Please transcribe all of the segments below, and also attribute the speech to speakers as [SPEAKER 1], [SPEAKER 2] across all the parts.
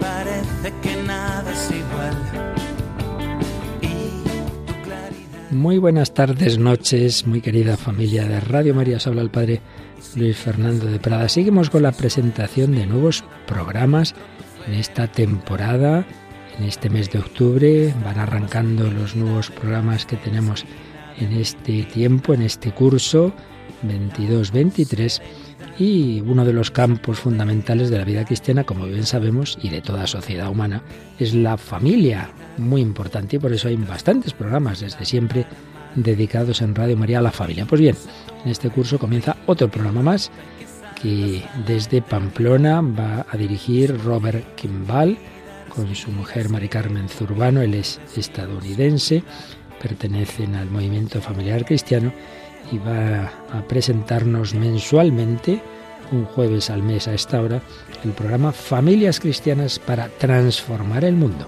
[SPEAKER 1] parece que nada es igual. Muy buenas tardes, noches, muy querida familia de Radio María. Os habla el Padre Luis Fernando de Prada. Seguimos con la presentación de nuevos programas en esta temporada. En este mes de octubre van arrancando los nuevos programas que tenemos en este tiempo, en este curso 22-23 y uno de los campos fundamentales de la vida cristiana, como bien sabemos, y de toda sociedad humana, es la familia, muy importante, y por eso hay bastantes programas desde siempre dedicados en Radio María a la familia. Pues bien, en este curso comienza otro programa más que desde Pamplona va a dirigir Robert Kimball con su mujer Mari Carmen Zurbano, él es estadounidense, pertenecen al movimiento familiar cristiano y va a presentarnos mensualmente, un jueves al mes a esta hora, el programa Familias Cristianas para Transformar el Mundo.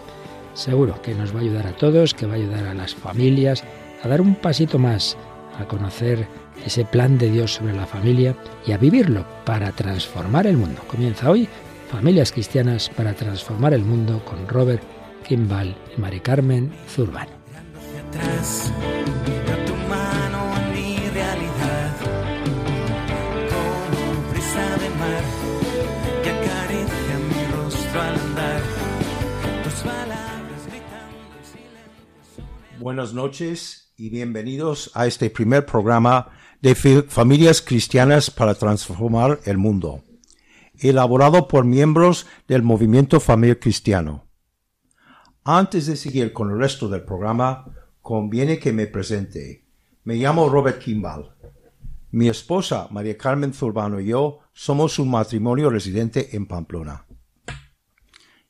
[SPEAKER 1] Seguro que nos va a ayudar a todos, que va a ayudar a las familias a dar un pasito más, a conocer ese plan de Dios sobre la familia y a vivirlo para transformar el mundo. Comienza hoy Familias Cristianas para Transformar el Mundo con Robert Kimball y Mari Carmen Zurban.
[SPEAKER 2] Buenas noches y bienvenidos a este primer programa de Familias Cristianas para Transformar el Mundo, elaborado por miembros del Movimiento Familia Cristiano. Antes de seguir con el resto del programa, conviene que me presente. Me llamo Robert Kimball. Mi esposa, María Carmen Zurbano y yo somos un matrimonio residente en Pamplona.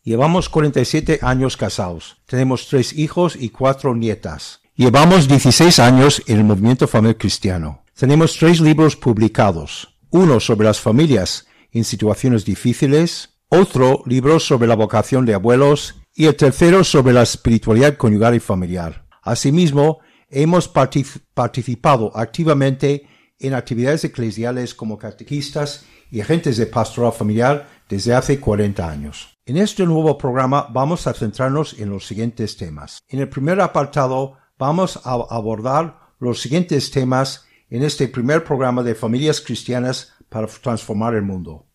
[SPEAKER 2] Llevamos 47 años casados. Tenemos tres hijos y cuatro nietas. Llevamos 16 años en el movimiento familiar cristiano. Tenemos tres libros publicados. Uno sobre las familias en situaciones difíciles, otro libro sobre la vocación de abuelos y el tercero sobre la espiritualidad conyugal y familiar. Asimismo, hemos participado activamente en actividades eclesiales como catequistas y agentes de pastoral familiar desde hace 40 años. En este nuevo programa vamos a centrarnos en los siguientes temas. En el primer apartado vamos a abordar los siguientes temas en este primer programa de familias cristianas para transformar el mundo.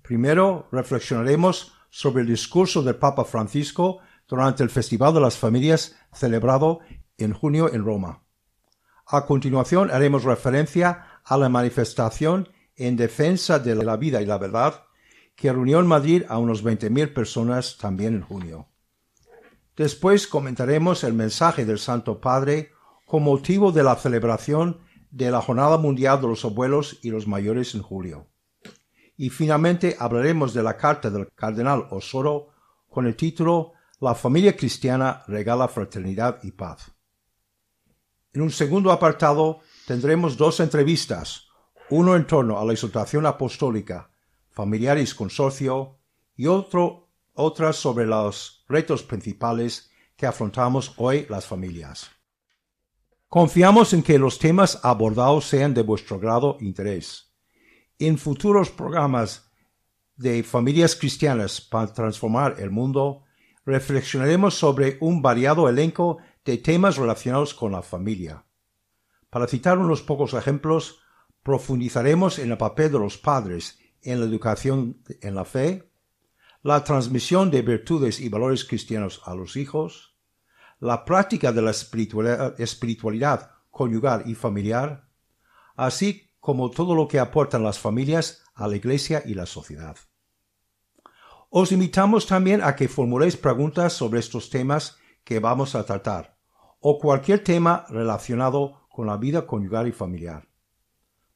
[SPEAKER 2] Primero, reflexionaremos sobre el discurso del Papa Francisco durante el Festival de las Familias celebrado en junio en Roma. A continuación haremos referencia a la manifestación en defensa de la vida y la verdad que reunió en Madrid a unos 20.000 personas también en junio. Después comentaremos el mensaje del Santo Padre con motivo de la celebración de la Jornada Mundial de los Abuelos y los Mayores en julio. Y finalmente hablaremos de la carta del cardenal Osoro con el título La familia cristiana regala fraternidad y paz. En un segundo apartado tendremos dos entrevistas, uno en torno a la exhortación apostólica familiares consorcio y otro, otras sobre los retos principales que afrontamos hoy las familias. Confiamos en que los temas abordados sean de vuestro grado interés. En futuros programas de familias cristianas para transformar el mundo, reflexionaremos sobre un variado elenco de temas relacionados con la familia. Para citar unos pocos ejemplos, profundizaremos en el papel de los padres en la educación en la fe, la transmisión de virtudes y valores cristianos a los hijos, la práctica de la espiritualidad, conyugal y familiar, así como todo lo que aportan las familias a la Iglesia y la sociedad. Os invitamos también a que formuléis preguntas sobre estos temas que vamos a tratar, o cualquier tema relacionado con la vida conyugal y familiar.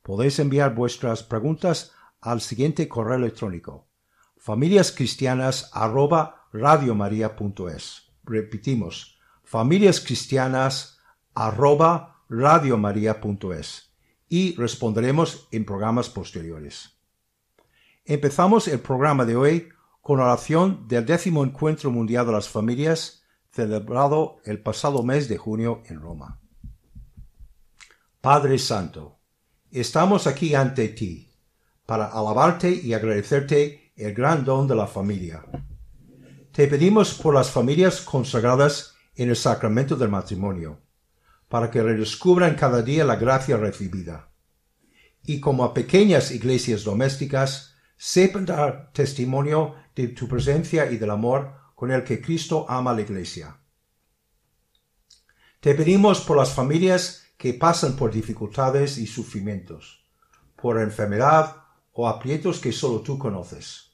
[SPEAKER 2] Podéis enviar vuestras preguntas al siguiente correo electrónico familiascristianas@radiomaria.es. Repetimos, familiascristianas@radiomaria.es y responderemos en programas posteriores. Empezamos el programa de hoy con oración del décimo encuentro mundial de las familias celebrado el pasado mes de junio en Roma. Padre Santo, estamos aquí ante ti para alabarte y agradecerte el gran don de la familia. Te pedimos por las familias consagradas en el sacramento del matrimonio, para que redescubran cada día la gracia recibida. Y como a pequeñas iglesias domésticas, sepan dar testimonio de tu presencia y del amor con el que Cristo ama la iglesia. Te pedimos por las familias que pasan por dificultades y sufrimientos, por enfermedad o aprietos que solo tú conoces.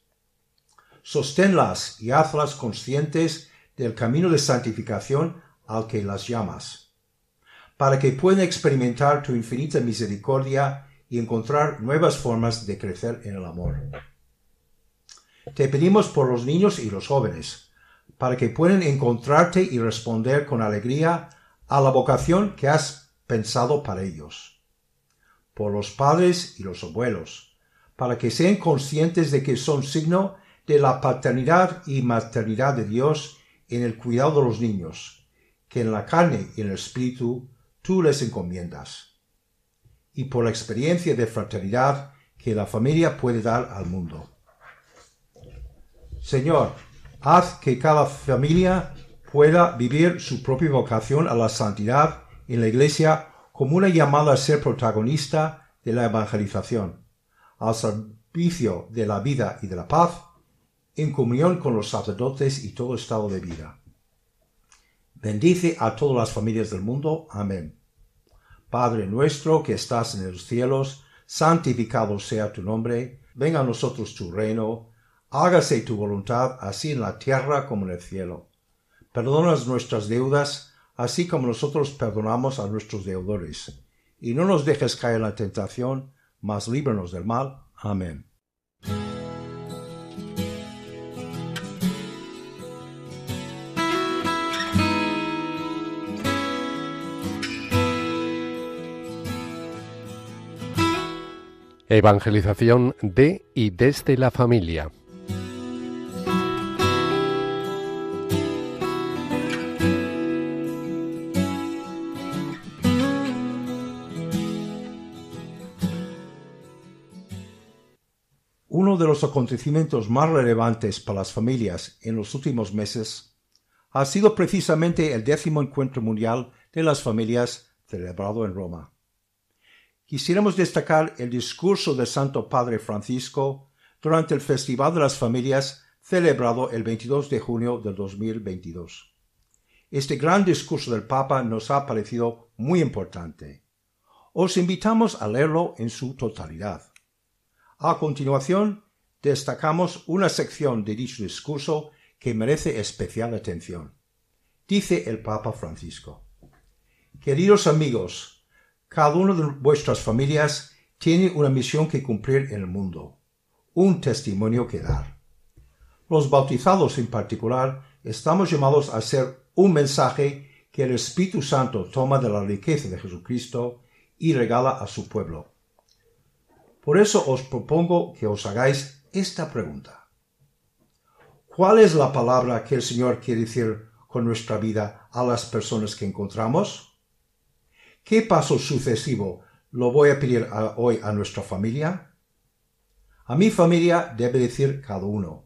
[SPEAKER 2] Sosténlas y hazlas conscientes del camino de santificación al que las llamas, para que puedan experimentar tu infinita misericordia y encontrar nuevas formas de crecer en el amor. Te pedimos por los niños y los jóvenes, para que puedan encontrarte y responder con alegría a la vocación que has pensado para ellos. Por los padres y los abuelos, para que sean conscientes de que son signo de la paternidad y maternidad de Dios en el cuidado de los niños, que en la carne y en el espíritu tú les encomiendas, y por la experiencia de fraternidad que la familia puede dar al mundo. Señor, haz que cada familia pueda vivir su propia vocación a la santidad en la Iglesia como una llamada a ser protagonista de la evangelización al servicio de la vida y de la paz, en comunión con los sacerdotes y todo estado de vida. Bendice a todas las familias del mundo. Amén. Padre nuestro que estás en los cielos, santificado sea tu nombre, venga a nosotros tu reino, hágase tu voluntad así en la tierra como en el cielo. Perdonas nuestras deudas, así como nosotros perdonamos a nuestros deudores. Y no nos dejes caer en la tentación, más líbranos del mal. Amén. Evangelización de y desde la familia. los acontecimientos más relevantes para las familias en los últimos meses ha sido precisamente el décimo encuentro mundial de las familias celebrado en Roma. Quisiéramos destacar el discurso del Santo Padre Francisco durante el Festival de las Familias celebrado el 22 de junio del 2022. Este gran discurso del Papa nos ha parecido muy importante. Os invitamos a leerlo en su totalidad. A continuación, destacamos una sección de dicho discurso que merece especial atención. Dice el Papa Francisco, Queridos amigos, cada una de vuestras familias tiene una misión que cumplir en el mundo, un testimonio que dar. Los bautizados en particular estamos llamados a ser un mensaje que el Espíritu Santo toma de la riqueza de Jesucristo y regala a su pueblo. Por eso os propongo que os hagáis esta pregunta. ¿Cuál es la palabra que el Señor quiere decir con nuestra vida a las personas que encontramos? ¿Qué paso sucesivo lo voy a pedir hoy a nuestra familia? A mi familia debe decir cada uno,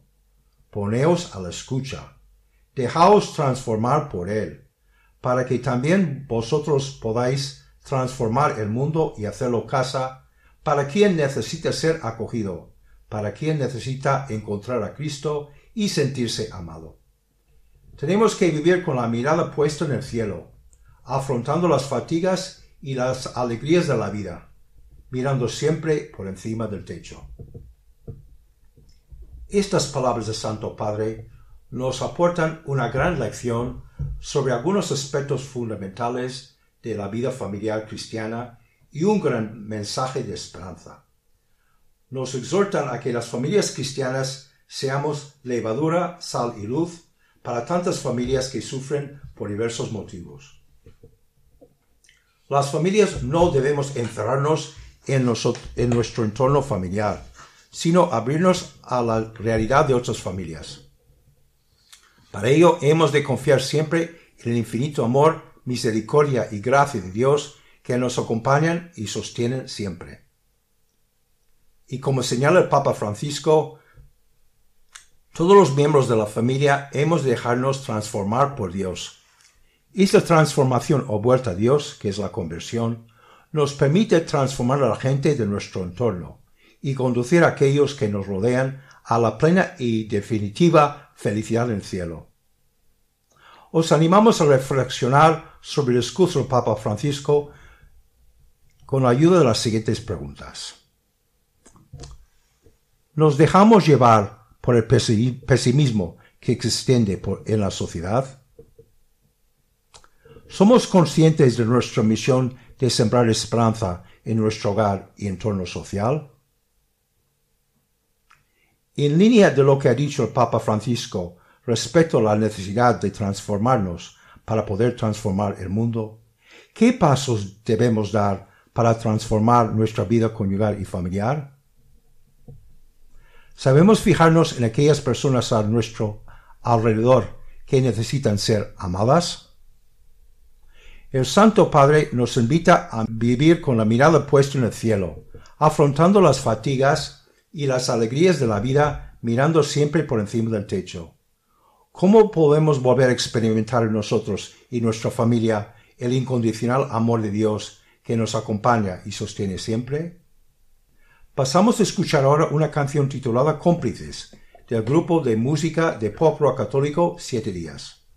[SPEAKER 2] poneos a la escucha, dejaos transformar por Él, para que también vosotros podáis transformar el mundo y hacerlo casa para quien necesita ser acogido para quien necesita encontrar a Cristo y sentirse amado. Tenemos que vivir con la mirada puesta en el cielo, afrontando las fatigas y las alegrías de la vida, mirando siempre por encima del techo. Estas palabras del Santo Padre nos aportan una gran lección sobre algunos aspectos fundamentales de la vida familiar cristiana y un gran mensaje de esperanza nos exhortan a que las familias cristianas seamos levadura, sal y luz para tantas familias que sufren por diversos motivos. Las familias no debemos encerrarnos en, en nuestro entorno familiar, sino abrirnos a la realidad de otras familias. Para ello hemos de confiar siempre en el infinito amor, misericordia y gracia de Dios que nos acompañan y sostienen siempre y como señala el Papa Francisco, todos los miembros de la familia hemos de dejarnos transformar por Dios. Esta transformación o vuelta a Dios, que es la conversión, nos permite transformar a la gente de nuestro entorno y conducir a aquellos que nos rodean a la plena y definitiva felicidad en el cielo. Os animamos a reflexionar sobre el discurso del Papa Francisco con la ayuda de las siguientes preguntas nos dejamos llevar por el pesimismo que extiende en la sociedad? ¿Somos conscientes de nuestra misión de sembrar esperanza en nuestro hogar y entorno social? En línea de lo que ha dicho el Papa Francisco respecto a la necesidad de transformarnos para poder transformar el mundo, ¿qué pasos debemos dar para transformar nuestra vida conyugal y familiar? Sabemos fijarnos en aquellas personas a nuestro alrededor que necesitan ser amadas. El Santo Padre nos invita a vivir con la mirada puesta en el cielo, afrontando las fatigas y las alegrías de la vida mirando siempre por encima del techo. ¿Cómo podemos volver a experimentar en nosotros y nuestra familia el incondicional amor de Dios que nos acompaña y sostiene siempre? Pasamos a escuchar ahora una canción titulada Cómplices del grupo de música de pop católico Siete Días.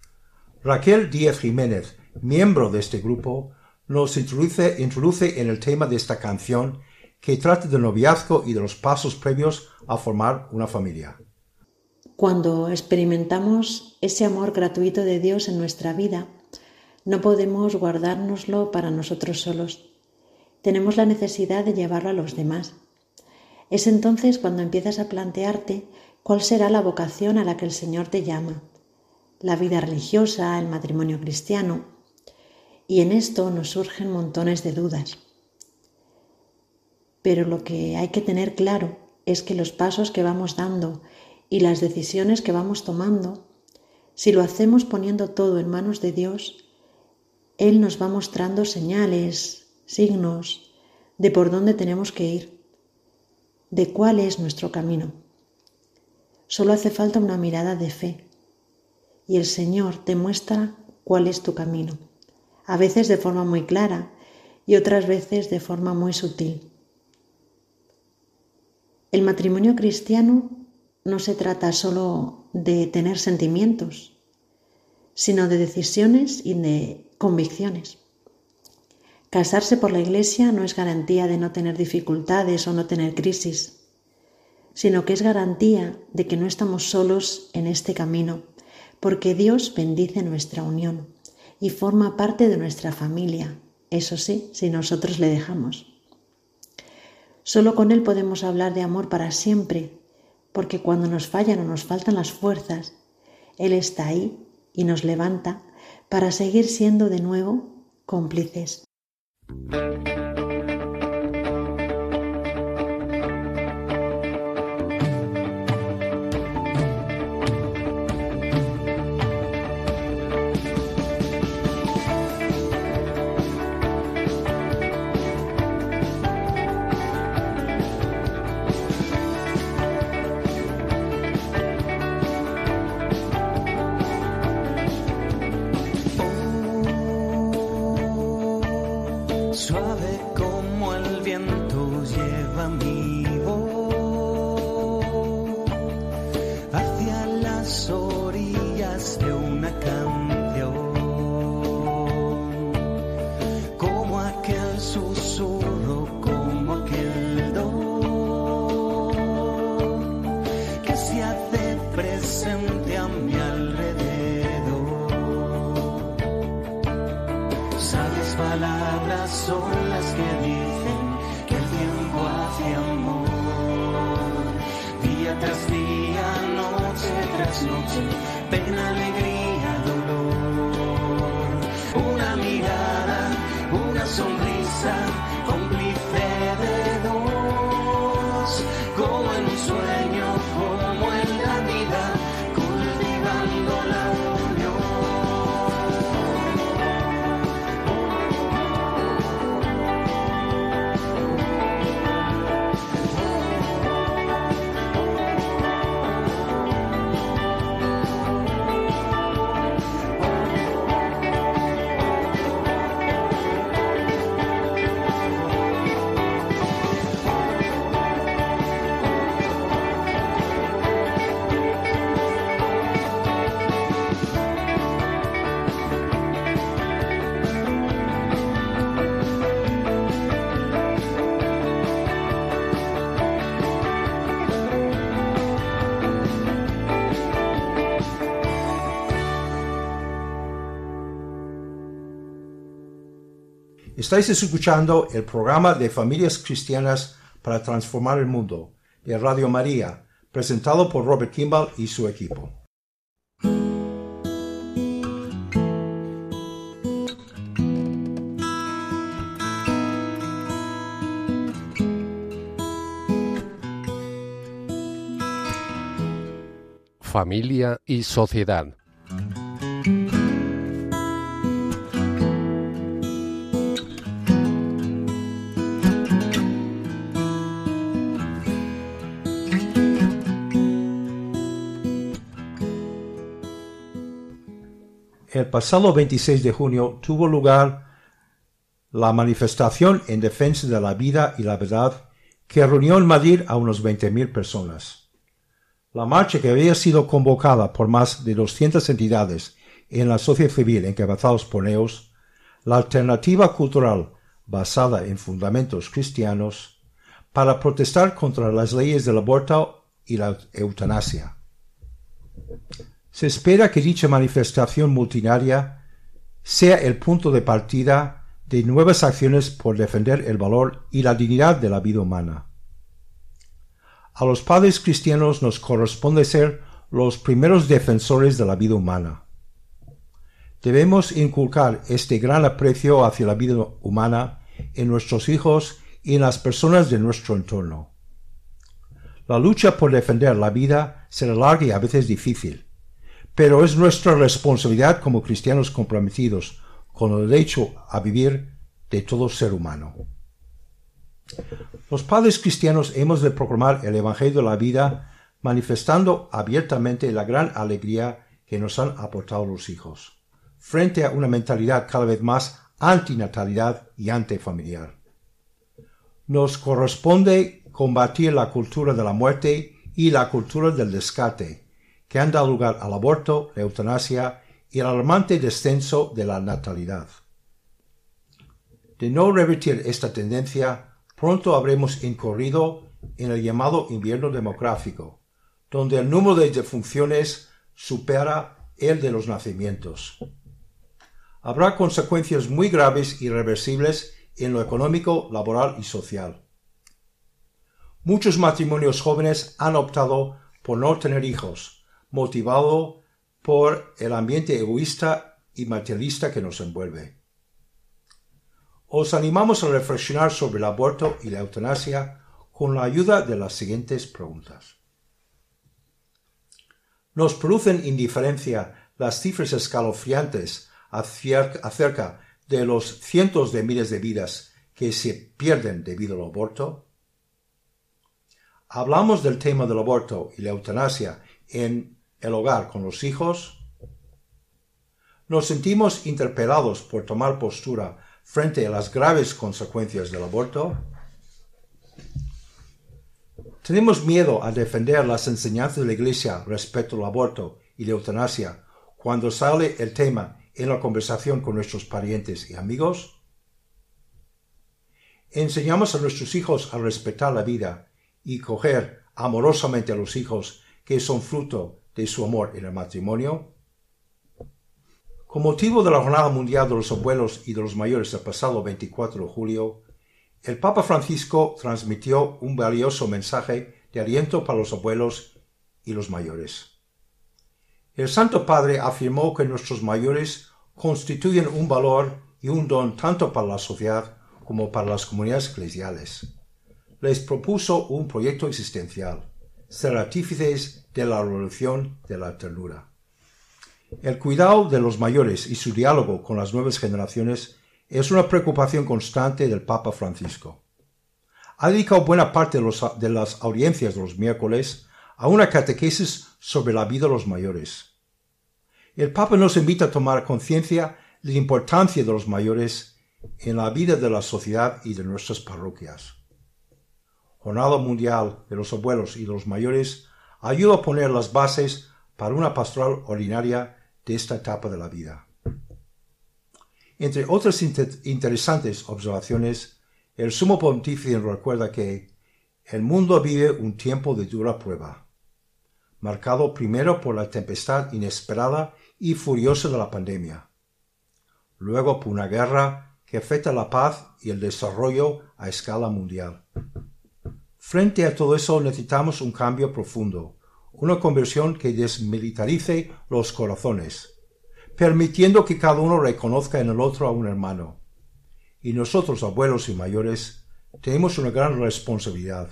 [SPEAKER 2] Raquel Díaz Jiménez, miembro de este grupo, nos introduce en el tema de esta canción que trata del noviazgo y de los pasos previos a formar una familia.
[SPEAKER 3] Cuando experimentamos ese amor gratuito de Dios en nuestra vida, no podemos guardárnoslo para nosotros solos. Tenemos la necesidad de llevarlo a los demás. Es entonces cuando empiezas a plantearte cuál será la vocación a la que el Señor te llama, la vida religiosa, el matrimonio cristiano, y en esto nos surgen montones de dudas. Pero lo que hay que tener claro es que los pasos que vamos dando y las decisiones que vamos tomando, si lo hacemos poniendo todo en manos de Dios, Él nos va mostrando señales, signos de por dónde tenemos que ir de cuál es nuestro camino. Solo hace falta una mirada de fe y el Señor te muestra cuál es tu camino, a veces de forma muy clara y otras veces de forma muy sutil. El matrimonio cristiano no se trata solo de tener sentimientos, sino de decisiones y de convicciones. Casarse por la Iglesia no es garantía de no tener dificultades o no tener crisis, sino que es garantía de que no estamos solos en este camino, porque Dios bendice nuestra unión y forma parte de nuestra familia, eso sí, si nosotros le dejamos. Solo con Él podemos hablar de amor para siempre, porque cuando nos fallan o nos faltan las fuerzas, Él está ahí y nos levanta para seguir siendo de nuevo cómplices Thank you. palabras son las que dicen que el tiempo hace amor. Día tras día,
[SPEAKER 2] noche tras noche, pena alegría. Estáis escuchando el programa de Familias Cristianas para Transformar el Mundo de Radio María, presentado por Robert Kimball y su equipo. Familia y Sociedad. el pasado 26 de junio tuvo lugar la manifestación en defensa de la vida y la verdad que reunió en Madrid a unos 20.000 personas. La marcha que había sido convocada por más de 200 entidades en la sociedad civil encabezados por Neos, la alternativa cultural basada en fundamentos cristianos, para protestar contra las leyes del aborto y la eutanasia. Se espera que dicha manifestación multinaria sea el punto de partida de nuevas acciones por defender el valor y la dignidad de la vida humana. A los padres cristianos nos corresponde ser los primeros defensores de la vida humana. Debemos inculcar este gran aprecio hacia la vida humana en nuestros hijos y en las personas de nuestro entorno. La lucha por defender la vida será larga y a veces difícil, pero es nuestra responsabilidad como cristianos comprometidos con el derecho a vivir de todo ser humano. Los padres cristianos hemos de proclamar el Evangelio de la vida manifestando abiertamente la gran alegría que nos han aportado los hijos, frente a una mentalidad cada vez más antinatalidad y antifamiliar. Nos corresponde combatir la cultura de la muerte y la cultura del descarte, que han dado lugar al aborto, la eutanasia y el alarmante descenso de la natalidad. De no revertir esta tendencia, pronto habremos incurrido en el llamado invierno demográfico, donde el número de defunciones supera el de los nacimientos. Habrá consecuencias muy graves y irreversibles en lo económico, laboral y social. Muchos matrimonios jóvenes han optado por no tener hijos, motivado por el ambiente egoísta y materialista que nos envuelve. Os animamos a reflexionar sobre el aborto y la eutanasia con la ayuda de las siguientes preguntas. ¿Nos producen indiferencia las cifras escalofriantes acerca de los cientos de miles de vidas que se pierden debido al aborto? Hablamos del tema del aborto y la eutanasia en el hogar con los hijos? Nos sentimos interpelados por tomar postura frente a las graves consecuencias del aborto. Tenemos miedo a defender las enseñanzas de la Iglesia respecto al aborto y la eutanasia cuando sale el tema en la conversación con nuestros parientes y amigos? ¿Enseñamos a nuestros hijos a respetar la vida y coger amorosamente a los hijos que son fruto de de su amor en el matrimonio. Con motivo de la Jornada Mundial de los Abuelos y de los Mayores del pasado 24 de julio, el Papa Francisco transmitió un valioso mensaje de aliento para los abuelos y los mayores. El Santo Padre afirmó que nuestros mayores constituyen un valor y un don tanto para la sociedad como para las comunidades eclesiales. Les propuso un proyecto existencial, ser artífices de la revolución de la ternura. El cuidado de los mayores y su diálogo con las nuevas generaciones es una preocupación constante del Papa Francisco. Ha dedicado buena parte de, las audiencias de los miércoles a una catequesis sobre la vida de los mayores. El Papa nos invita a tomar conciencia de la importancia de los mayores en la vida de la sociedad y de nuestras parroquias. Jornada Mundial de los Abuelos y los Mayores ayuda a poner las bases para una pastoral ordinaria de esta etapa de la vida. Entre otras interesantes observaciones, el sumo pontífice recuerda que el mundo vive un tiempo de dura prueba, marcado primero por la tempestad inesperada y furiosa de la pandemia, luego por una guerra que afecta la paz y el desarrollo a escala mundial. Frente a todo eso necesitamos un cambio profundo, una conversión que desmilitarice los corazones, permitiendo que cada uno reconozca en el otro a un hermano. Y nosotros, abuelos y mayores, tenemos una gran responsabilidad.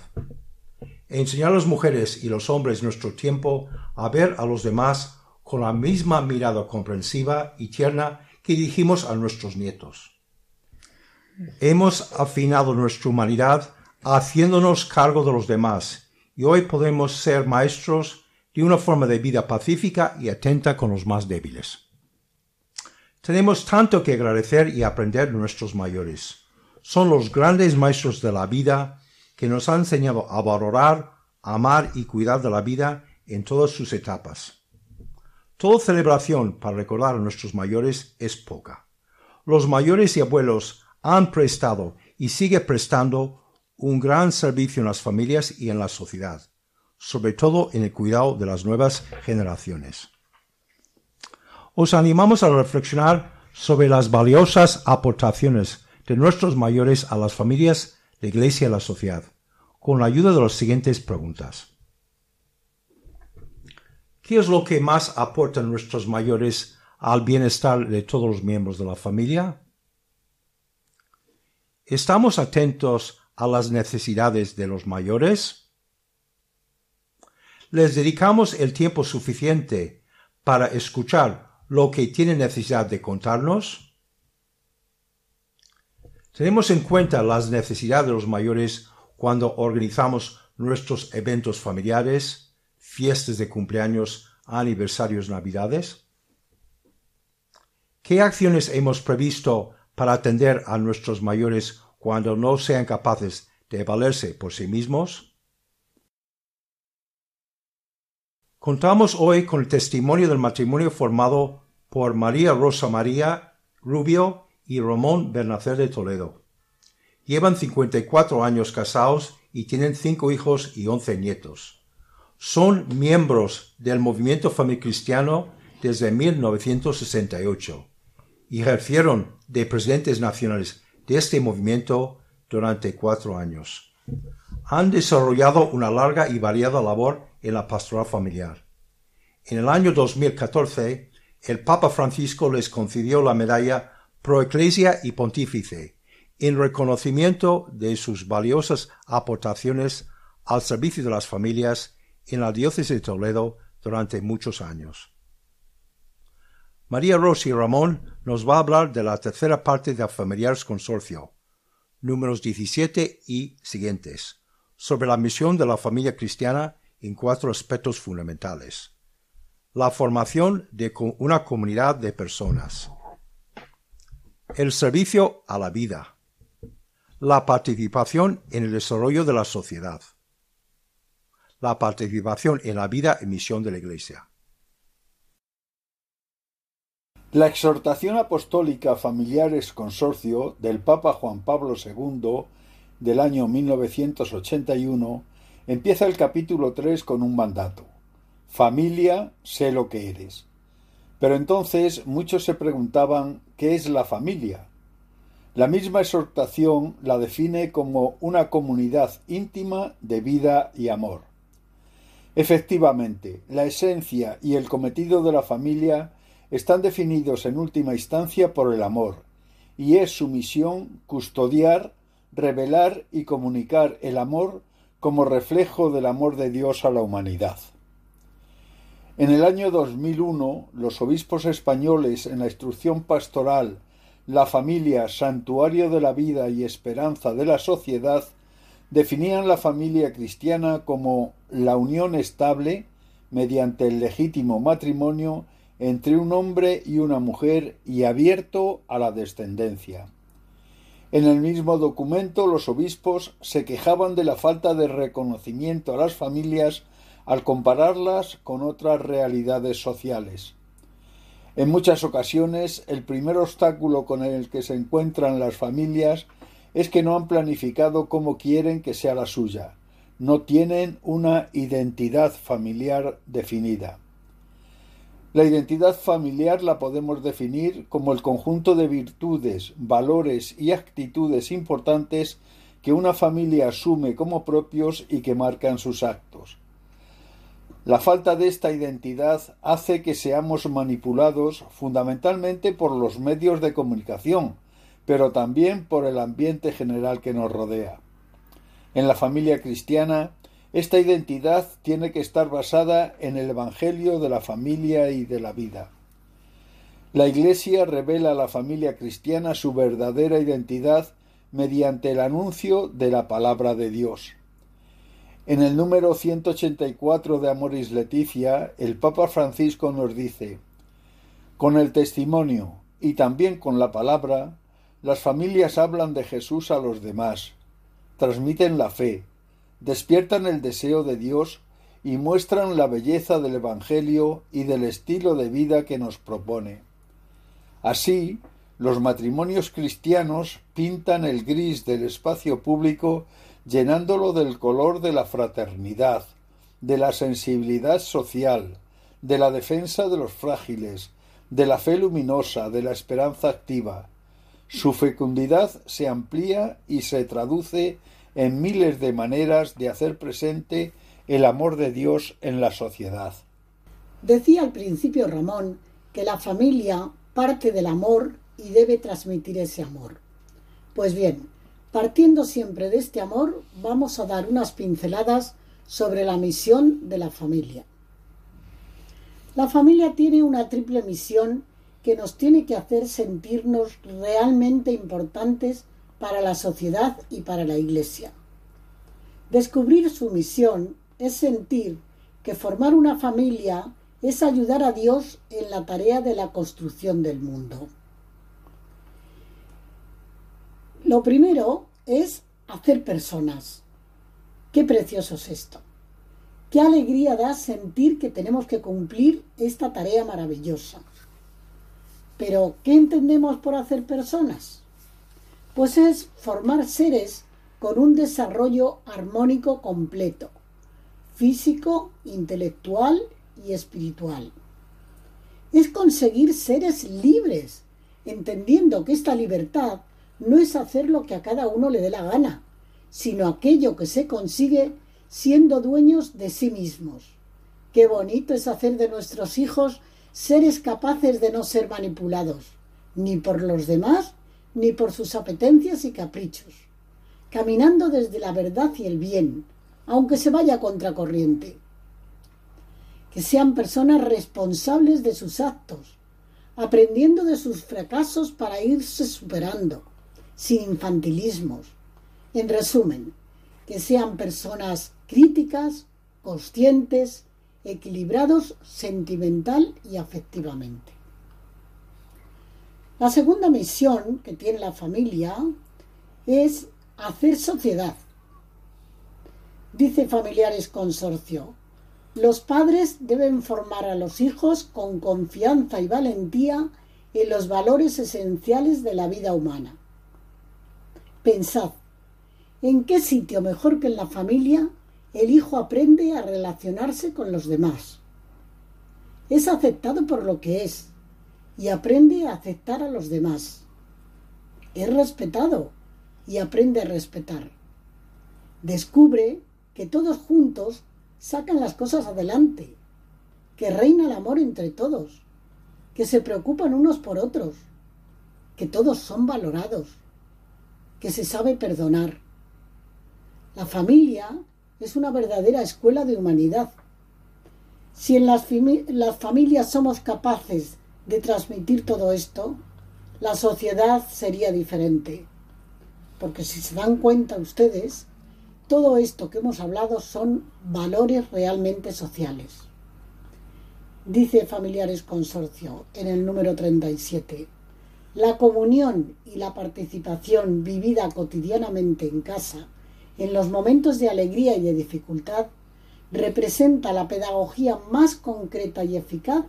[SPEAKER 2] Enseñar a las mujeres y los hombres nuestro tiempo a ver a los demás con la misma mirada comprensiva y tierna que dirigimos a nuestros nietos. Hemos afinado nuestra humanidad haciéndonos cargo de los demás, y hoy podemos ser maestros de una forma de vida pacífica y atenta con los más débiles. Tenemos tanto que agradecer y aprender de nuestros mayores. Son los grandes maestros de la vida que nos han enseñado a valorar, amar y cuidar de la vida en todas sus etapas. Toda celebración para recordar a nuestros mayores es poca. Los mayores y abuelos han prestado y sigue prestando un gran servicio en las familias y en la sociedad, sobre todo en el cuidado de las nuevas generaciones. Os animamos a reflexionar sobre las valiosas aportaciones de nuestros mayores a las familias, la Iglesia y la sociedad, con la ayuda de las siguientes preguntas. ¿Qué es lo que más aportan nuestros mayores al bienestar de todos los miembros de la familia? ¿Estamos atentos a las necesidades de los mayores? ¿Les dedicamos el tiempo suficiente para escuchar lo que tienen necesidad de contarnos? Tenemos en cuenta las necesidades de los mayores cuando organizamos nuestros eventos familiares, fiestas de cumpleaños, aniversarios, navidades? ¿Qué acciones hemos previsto para atender a nuestros mayores cuando no sean capaces de valerse por sí mismos? Contamos hoy con el testimonio del matrimonio formado por María Rosa María Rubio y Ramón Bernacer de Toledo. Llevan 54 años casados y tienen cinco hijos y once nietos. Son miembros del movimiento cristiano desde 1968 ejercieron de presidentes nacionales de este movimiento durante cuatro años. Han desarrollado una larga y variada labor en la pastoral familiar. En el año 2014, el Papa Francisco les concedió la medalla Pro Ecclesia y Pontífice, en reconocimiento de sus valiosas aportaciones al servicio de las familias en la diócesis de Toledo durante muchos años. María Rossi Ramón nos va a hablar de la tercera parte de Familiares Consorcio, números 17 y siguientes, sobre la misión de la familia cristiana en cuatro aspectos fundamentales. La formación de una comunidad de personas. El servicio a la vida. La participación en el desarrollo de la sociedad. La participación en la vida y misión de la Iglesia. La exhortación apostólica Familiares Consorcio del Papa Juan Pablo II del año 1981 empieza el capítulo 3 con un mandato. Familia, sé lo que eres. Pero entonces muchos se preguntaban ¿qué es la familia? La misma exhortación la define como una comunidad íntima de vida y amor. Efectivamente, la esencia y el cometido de la familia están definidos en última instancia por el amor, y es su misión custodiar, revelar y comunicar el amor como reflejo del amor de Dios a la humanidad. En el año 2001, los obispos españoles en la instrucción pastoral La familia, santuario de la vida y esperanza de la sociedad, definían la familia cristiana como la unión estable, mediante el legítimo matrimonio, entre un hombre y una mujer y abierto a la descendencia. En el mismo documento los obispos se quejaban de la falta de reconocimiento a las familias al compararlas con otras realidades sociales. En muchas ocasiones el primer obstáculo con el que se encuentran las familias es que no han planificado cómo quieren que sea la suya, no tienen una identidad familiar definida. La identidad familiar la podemos definir como el conjunto de virtudes, valores y actitudes importantes que una familia asume como propios y que marcan sus actos. La falta de esta identidad hace que seamos manipulados fundamentalmente por los medios de comunicación, pero también por el ambiente general que nos rodea. En la familia cristiana, esta identidad tiene que estar basada en el Evangelio de la familia y de la vida. La Iglesia revela a la familia cristiana su verdadera identidad mediante el anuncio de la palabra de Dios. En el número 184 de Amoris Leticia, el Papa Francisco nos dice: Con el testimonio y también con la palabra, las familias hablan de Jesús a los demás, transmiten la fe, despiertan el deseo de Dios y muestran la belleza del Evangelio y del estilo de vida que nos propone. Así, los matrimonios cristianos pintan el gris del espacio público llenándolo del color de la fraternidad, de la sensibilidad social, de la defensa de los frágiles, de la fe luminosa, de la esperanza activa. Su fecundidad se amplía y se traduce en miles de maneras de hacer presente el amor de Dios en la sociedad.
[SPEAKER 3] Decía al principio Ramón que la familia parte del amor y debe transmitir ese amor. Pues bien, partiendo siempre de este amor, vamos a dar unas pinceladas sobre la misión de la familia. La familia tiene una triple misión que nos tiene que hacer sentirnos realmente importantes para la sociedad y para la Iglesia. Descubrir su misión es sentir que formar una familia es ayudar a Dios en la tarea de la construcción del mundo. Lo primero es hacer personas. Qué precioso es esto. Qué alegría da sentir que tenemos que cumplir esta tarea maravillosa. Pero, ¿qué entendemos por hacer personas? pues es formar seres con un desarrollo armónico completo, físico, intelectual y espiritual. Es conseguir seres libres, entendiendo que esta libertad no es hacer lo que a cada uno le dé la gana, sino aquello que se consigue siendo dueños de sí mismos. Qué bonito es hacer de nuestros hijos seres capaces de no ser manipulados, ni por los demás, ni por sus apetencias y caprichos, caminando desde la verdad y el bien, aunque se vaya contracorriente. Que sean personas responsables de sus actos, aprendiendo de sus fracasos para irse superando, sin infantilismos. En resumen, que sean personas críticas, conscientes, equilibrados sentimental y afectivamente. La segunda misión que tiene la familia es hacer sociedad. Dice Familiares Consorcio, los padres deben formar a los hijos con confianza y valentía en los valores esenciales de la vida humana. Pensad, ¿en qué sitio mejor que en la familia el hijo aprende a relacionarse con los demás? Es aceptado por lo que es, y aprende a aceptar a los demás. Es respetado y aprende a respetar. Descubre que todos juntos sacan las cosas adelante, que reina el amor entre todos, que se preocupan unos por otros, que todos son valorados, que se sabe perdonar. La familia es una verdadera escuela de humanidad. Si en las, familias somos capaces de transmitir todo esto, la sociedad sería diferente. Porque si se dan cuenta ustedes, todo esto que hemos hablado son valores realmente sociales. Dice Familiares Consorcio en el número 37. La comunión y la participación vivida cotidianamente en casa, en los momentos de alegría y de dificultad, representa la pedagogía más concreta y eficaz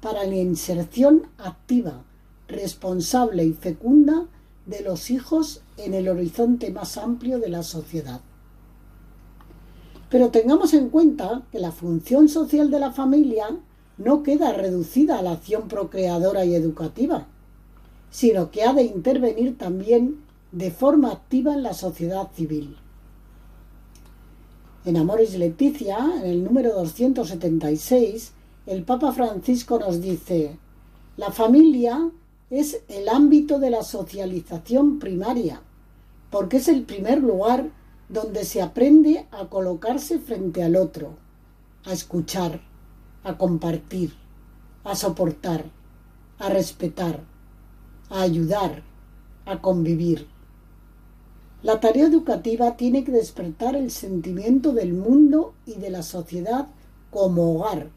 [SPEAKER 3] para la inserción activa, responsable y fecunda de los hijos en el horizonte más amplio de la sociedad. Pero tengamos en cuenta que la función social de la familia no queda reducida a la acción procreadora y educativa, sino que ha de intervenir también de forma activa en la sociedad civil. En Amores Leticia, en el número 276, el Papa Francisco nos dice, la familia es el ámbito de la socialización primaria, porque es el primer lugar donde se aprende a colocarse frente al otro, a escuchar, a compartir, a soportar, a respetar, a ayudar, a convivir. La tarea educativa tiene que despertar el sentimiento del mundo y de la sociedad como hogar,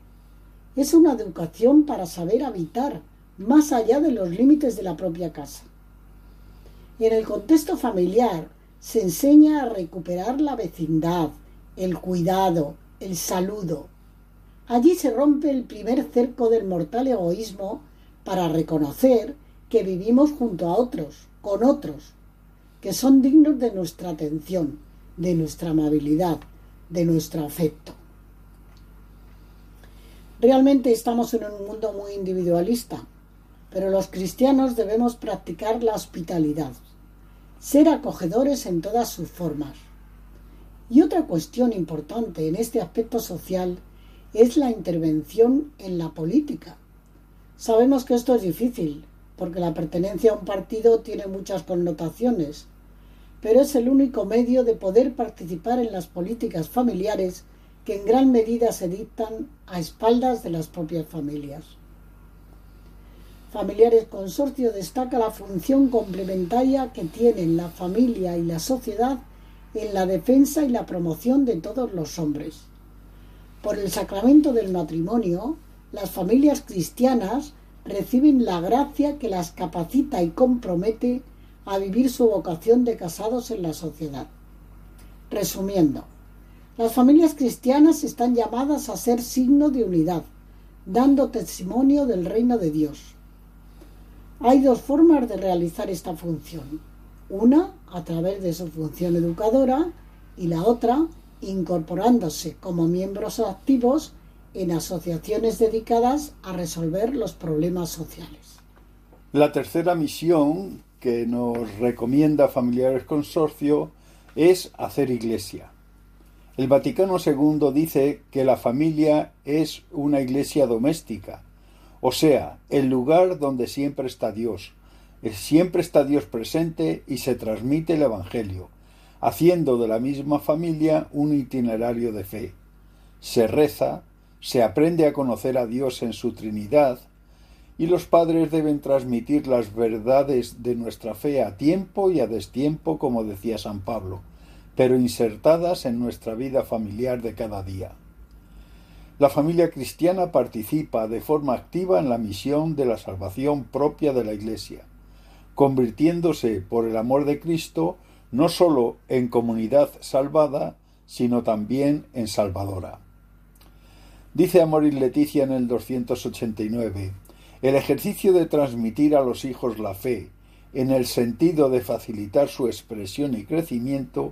[SPEAKER 3] es una educación para saber habitar más allá de los límites de la propia casa. Y en el contexto familiar se enseña a recuperar la vecindad, el cuidado, el saludo. Allí se rompe el primer cerco del mortal egoísmo para reconocer que vivimos junto a otros, con otros, que son dignos de nuestra atención, de nuestra amabilidad, de nuestro afecto. Realmente estamos en un mundo muy individualista, pero los cristianos debemos practicar la hospitalidad, ser acogedores en todas sus formas. Y otra cuestión importante en este aspecto social es la intervención en la política. Sabemos que esto es difícil, porque la pertenencia a un partido tiene muchas connotaciones, pero es el único medio de poder participar en las políticas familiares que en gran medida se dictan a espaldas de las propias familias. Familiares Consorcio destaca la función complementaria que tienen la familia y la sociedad en la defensa y la promoción de todos los hombres. Por el sacramento del matrimonio, las familias cristianas reciben la gracia que las capacita y compromete a vivir su vocación de casados en la sociedad. Resumiendo, las familias cristianas están llamadas a ser signo de unidad, dando testimonio del reino de Dios. Hay dos formas de realizar esta función. Una a través de su función educadora y la otra incorporándose como miembros activos en asociaciones dedicadas a resolver los problemas sociales.
[SPEAKER 2] La tercera misión que nos recomienda Familiares Consorcio es hacer iglesia. El Vaticano II dice que la familia es una iglesia doméstica, o sea, el lugar donde siempre está Dios. Eh, siempre está Dios presente y se transmite el Evangelio, haciendo de la misma familia un itinerario de fe. Se reza, se aprende a conocer a Dios en su Trinidad, y los padres deben transmitir las verdades de nuestra fe a tiempo y a destiempo, como decía San Pablo pero insertadas en nuestra vida familiar de cada día. La familia cristiana participa de forma activa en la misión de la salvación propia de la Iglesia, convirtiéndose por el amor de Cristo no sólo en comunidad salvada, sino también en salvadora. Dice y Leticia en el 289, el ejercicio de transmitir a los hijos la fe, en el sentido de facilitar su expresión y crecimiento,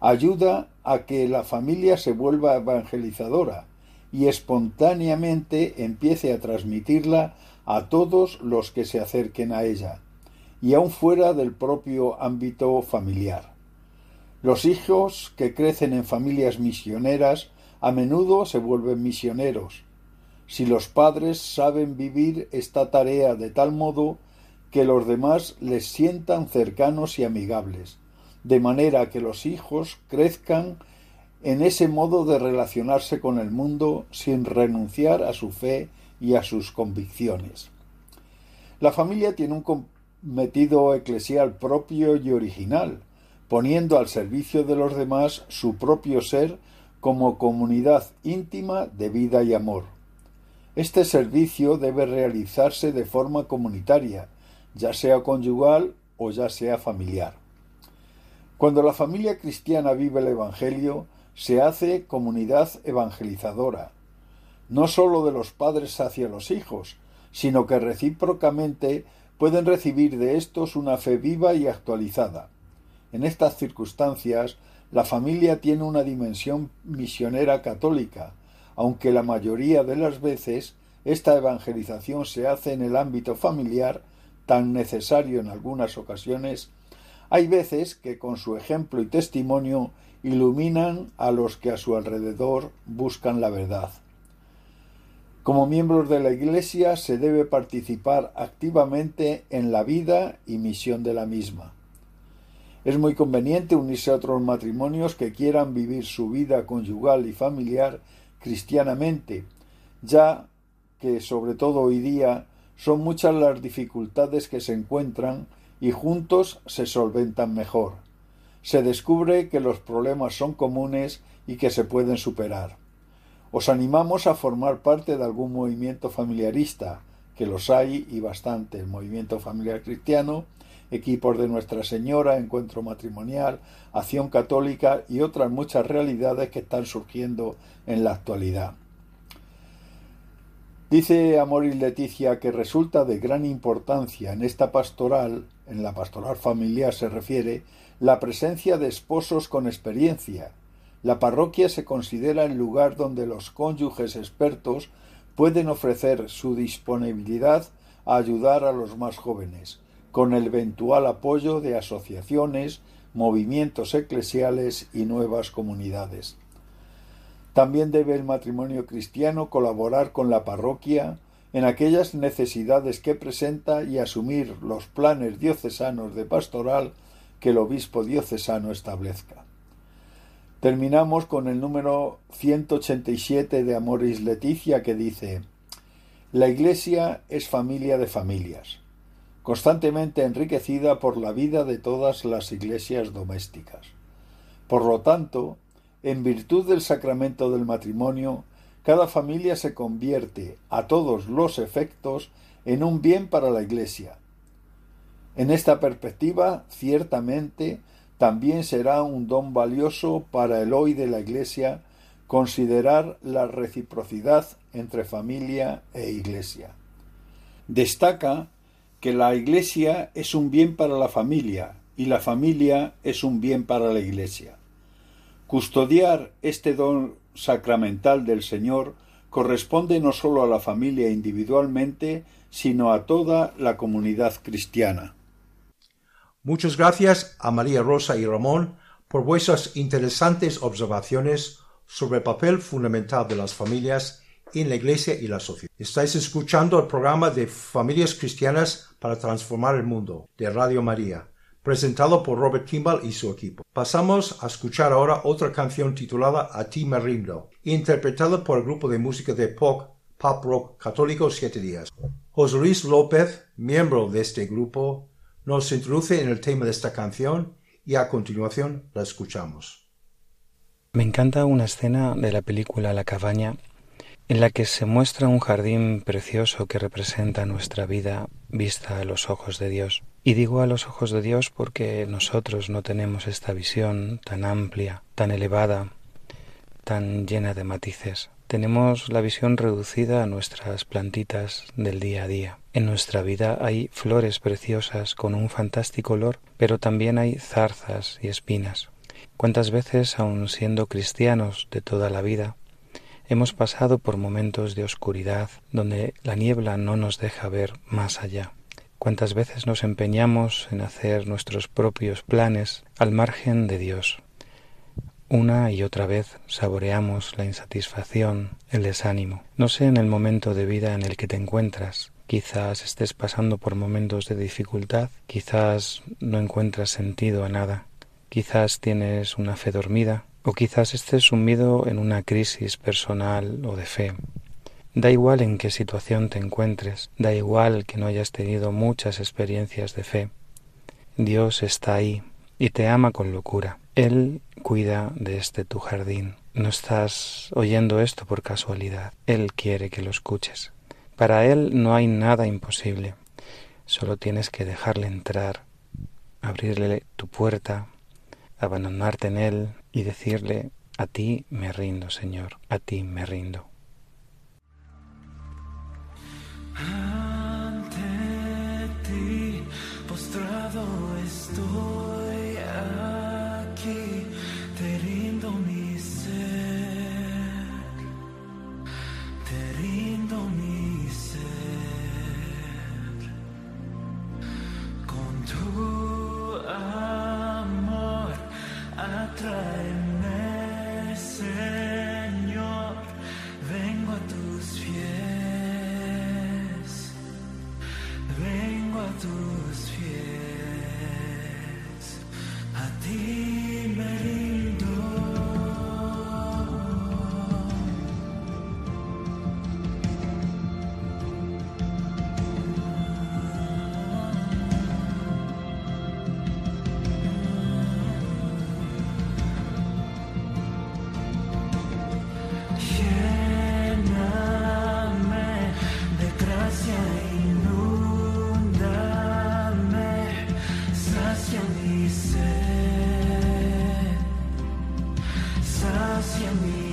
[SPEAKER 2] ayuda a que la familia se vuelva evangelizadora y espontáneamente empiece a transmitirla a todos los que se acerquen a ella, y aun fuera del propio ámbito familiar. Los hijos que crecen en familias misioneras a menudo se vuelven misioneros, si los padres saben vivir esta tarea de tal modo que los demás les sientan cercanos y amigables de manera que los hijos crezcan en ese modo de relacionarse con el mundo sin renunciar a su fe y a sus convicciones. La familia tiene un cometido eclesial propio y original, poniendo al servicio de los demás su propio ser como comunidad íntima de vida y amor. Este servicio debe realizarse de forma comunitaria, ya sea conyugal o ya sea familiar. Cuando la familia cristiana vive el Evangelio, se hace comunidad evangelizadora, no sólo de los padres hacia los hijos, sino que recíprocamente pueden recibir de éstos una fe viva y actualizada. En estas circunstancias, la familia tiene una dimensión misionera católica, aunque la mayoría de las veces esta evangelización se hace en el ámbito familiar, tan necesario en algunas ocasiones hay veces que con su ejemplo y testimonio iluminan a los que a su alrededor buscan la verdad. Como miembros de la Iglesia se debe participar activamente en la vida y misión de la misma. Es muy conveniente unirse a otros matrimonios que quieran vivir su vida conyugal y familiar cristianamente, ya que sobre todo hoy día son muchas las dificultades que se encuentran y juntos se solventan mejor. Se descubre que los problemas son comunes y que se pueden superar. Os animamos a formar parte de algún movimiento familiarista, que los hay y bastante, el movimiento familiar cristiano, equipos de Nuestra Señora, encuentro matrimonial, acción católica y otras muchas realidades que están surgiendo en la actualidad. Dice Amor y Leticia que resulta de gran importancia en esta pastoral en la pastoral familiar se refiere, la presencia de esposos con experiencia. La parroquia se considera el lugar donde los cónyuges expertos pueden ofrecer su disponibilidad a ayudar a los más jóvenes, con el eventual apoyo de asociaciones, movimientos eclesiales y nuevas comunidades. También debe el matrimonio cristiano colaborar con la parroquia en aquellas necesidades que presenta y asumir los planes diocesanos de pastoral que el obispo diocesano establezca. Terminamos con el número 187 de Amoris Leticia que dice La Iglesia es familia de familias, constantemente enriquecida por la vida de todas las iglesias domésticas. Por lo tanto, en virtud del sacramento del matrimonio, cada familia se convierte, a todos los efectos, en un bien para la Iglesia. En esta perspectiva, ciertamente, también será un don valioso para el hoy de la Iglesia considerar la reciprocidad entre familia e Iglesia. Destaca que la Iglesia es un bien para la familia y la familia es un bien para la Iglesia. Custodiar este don sacramental del Señor corresponde no sólo a la familia individualmente, sino a toda la comunidad cristiana. Muchas gracias a María Rosa y Ramón por vuestras interesantes observaciones sobre el papel fundamental de las familias en la Iglesia y la sociedad. Estáis escuchando el programa de Familias Cristianas para Transformar el Mundo de Radio María presentado por Robert Kimball y su equipo. Pasamos a escuchar ahora otra canción titulada A ti me rindo, interpretada por el grupo de música de pop, pop rock católico Siete Días. José Luis López, miembro de este grupo, nos introduce en el tema de esta canción y a continuación la escuchamos.
[SPEAKER 4] Me encanta una escena de la película La cabaña en la que se muestra un jardín precioso que representa nuestra vida vista a los ojos de Dios. Y digo a los ojos de Dios porque nosotros no tenemos esta visión tan amplia, tan elevada, tan llena de matices. Tenemos la visión reducida a nuestras plantitas del día a día. En nuestra vida hay flores preciosas con un fantástico olor, pero también hay zarzas y espinas. ¿Cuántas veces, aun siendo cristianos de toda la vida, hemos pasado por momentos de oscuridad donde la niebla no nos deja ver más allá? cuántas veces nos empeñamos en hacer nuestros propios planes al margen de Dios. Una y otra vez saboreamos la insatisfacción, el desánimo. No sé en el momento de vida en el que te encuentras. Quizás estés pasando por momentos de dificultad, quizás no encuentras sentido a nada, quizás tienes una fe dormida, o quizás estés sumido en una crisis personal o de fe. Da igual en qué situación te encuentres, da igual que no hayas tenido muchas experiencias de fe. Dios está ahí y te ama con locura. Él cuida de este tu jardín. No estás oyendo esto por casualidad. Él quiere que lo escuches. Para Él no hay nada imposible. Solo tienes que dejarle entrar, abrirle tu puerta, abandonarte en Él y decirle, a ti me rindo, Señor, a ti me rindo. Ah. Sacia mi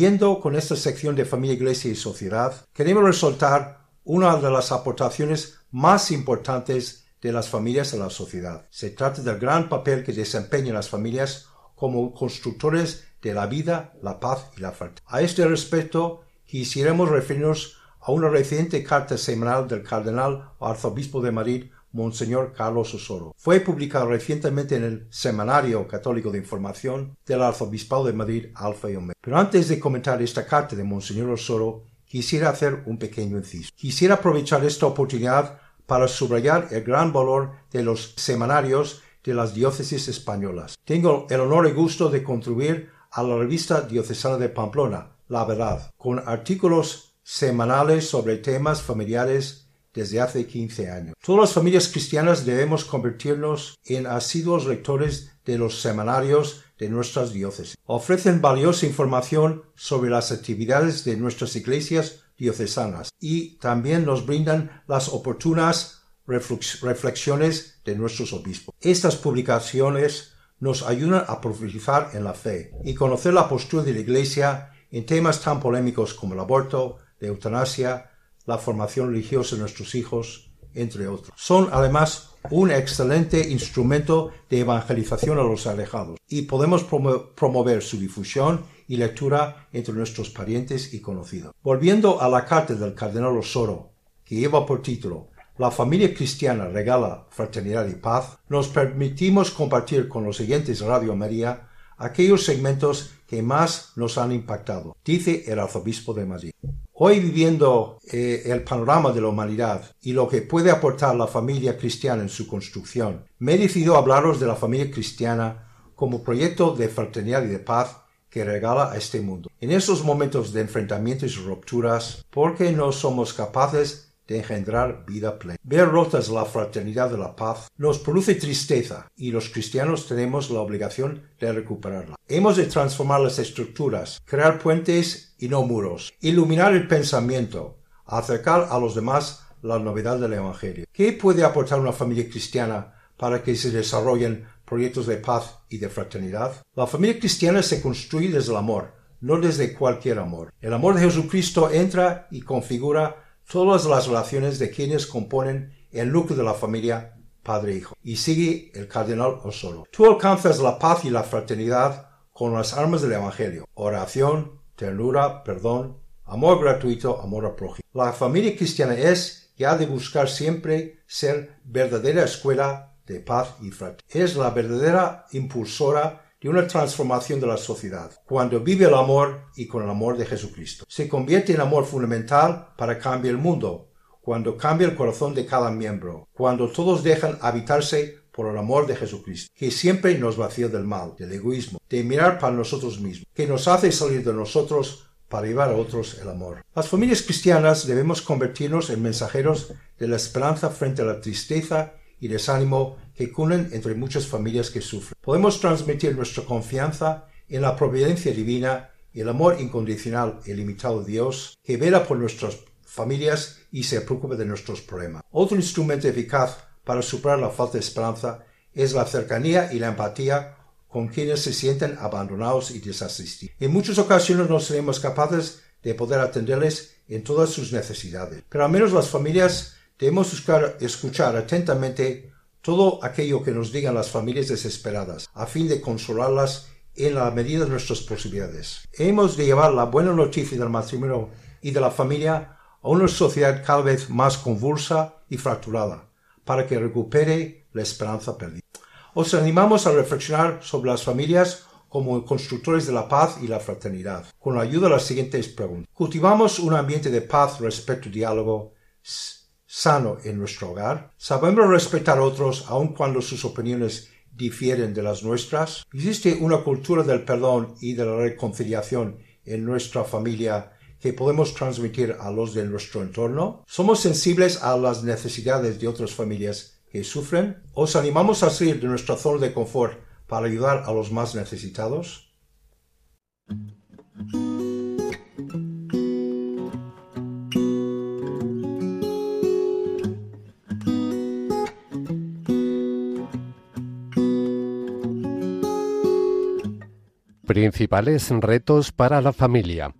[SPEAKER 2] Yendo con esta sección de familia, iglesia y sociedad, queremos resaltar una de las aportaciones más importantes de las familias a la sociedad. Se trata del gran papel que desempeñan las familias como constructores de la vida, la paz y la fraternidad. A este respecto, quisiéramos referirnos a una reciente carta semanal del cardenal arzobispo de Madrid, Monseñor Carlos Osoro. Fue publicado recientemente en el Semanario Católico de Información del Arzobispado de Madrid, Alfa y Omega. Pero antes de comentar esta carta de Monseñor Osoro, quisiera hacer un pequeño inciso. Quisiera aprovechar esta oportunidad para subrayar el gran valor de los semanarios de las diócesis españolas. Tengo el honor y gusto de contribuir a la revista diocesana de Pamplona, La Verdad, con artículos semanales sobre temas familiares desde hace 15 años. Todas las familias cristianas debemos convertirnos en asiduos lectores de los semanarios de nuestras diócesis. Ofrecen valiosa información sobre las actividades de nuestras iglesias diocesanas y también nos brindan las oportunas reflexiones de nuestros obispos. Estas publicaciones nos ayudan a profundizar en la fe y conocer la postura de la Iglesia en temas tan polémicos como el aborto, la eutanasia, la formación religiosa de nuestros hijos, entre otros. Son además un excelente instrumento de evangelización a los alejados y podemos promover su difusión y lectura entre nuestros parientes y conocidos. Volviendo a la carta del cardenal Osoro, que lleva por título La familia cristiana regala fraternidad y paz, nos permitimos compartir con los siguientes Radio María aquellos segmentos que más nos han impactado, dice el arzobispo de Madrid. Hoy viviendo eh, el panorama de la humanidad y lo que puede aportar la familia cristiana en su construcción, me he decidido hablaros de la familia cristiana como proyecto de fraternidad y de paz que regala a este mundo. En esos momentos de enfrentamientos y rupturas, porque no somos capaces de engendrar vida plena. Ver rotas la fraternidad de la paz nos produce tristeza y los cristianos tenemos la obligación de recuperarla. Hemos de transformar las estructuras, crear puentes y no muros, iluminar el pensamiento, acercar a los demás la novedad del Evangelio. ¿Qué puede aportar una familia cristiana para que se desarrollen proyectos de paz y de fraternidad? La familia cristiana se construye desde el amor, no desde cualquier amor. El amor de Jesucristo entra y configura todas las relaciones de quienes componen el núcleo de la familia padre-hijo. Y sigue el cardenal Osoro. Tú alcanzas la paz y la fraternidad con las armas del Evangelio. Oración, ternura, perdón, amor gratuito, amor a prójimo. La familia cristiana es y ha de buscar siempre ser verdadera escuela de paz y fraternidad. Es la verdadera impulsora de una transformación de la sociedad, cuando vive el amor y con el amor de Jesucristo. Se convierte en amor fundamental para cambiar el mundo, cuando cambia el corazón de cada miembro, cuando todos dejan habitarse por el amor de Jesucristo, que siempre nos vacía del mal, del egoísmo, de mirar para nosotros mismos, que nos hace salir de nosotros para llevar a otros el amor. Las familias cristianas debemos convertirnos en mensajeros de la esperanza frente a la tristeza y desánimo que cunen entre muchas familias que sufren. Podemos transmitir nuestra confianza en la providencia divina y el amor incondicional e limitado de Dios que vela por nuestras familias y se preocupe de nuestros problemas. Otro instrumento eficaz para superar la falta de esperanza es la cercanía y la empatía con quienes se sienten abandonados y desasistidos. En muchas ocasiones no seremos capaces de poder atenderles en todas sus necesidades, pero al menos las familias debemos buscar escuchar atentamente todo aquello que nos digan las familias desesperadas, a fin de consolarlas en la medida de nuestras posibilidades. Hemos de llevar la buena noticia del matrimonio y de la familia a una sociedad cada vez más convulsa y fracturada, para que recupere la esperanza perdida. Os animamos a reflexionar sobre las familias como constructores de la paz y la fraternidad, con la ayuda de las siguientes preguntas. ¿Cultivamos un ambiente de paz, respeto y diálogo sano en nuestro hogar? ¿Sabemos respetar a otros aun cuando sus opiniones difieren de las nuestras? ¿Existe una cultura del perdón y de la reconciliación en nuestra familia que podemos transmitir a los de nuestro entorno? ¿Somos sensibles a las necesidades de otras familias que sufren? ¿Os animamos a salir de nuestra zona de confort para ayudar a los más necesitados? Principales retos para la familia.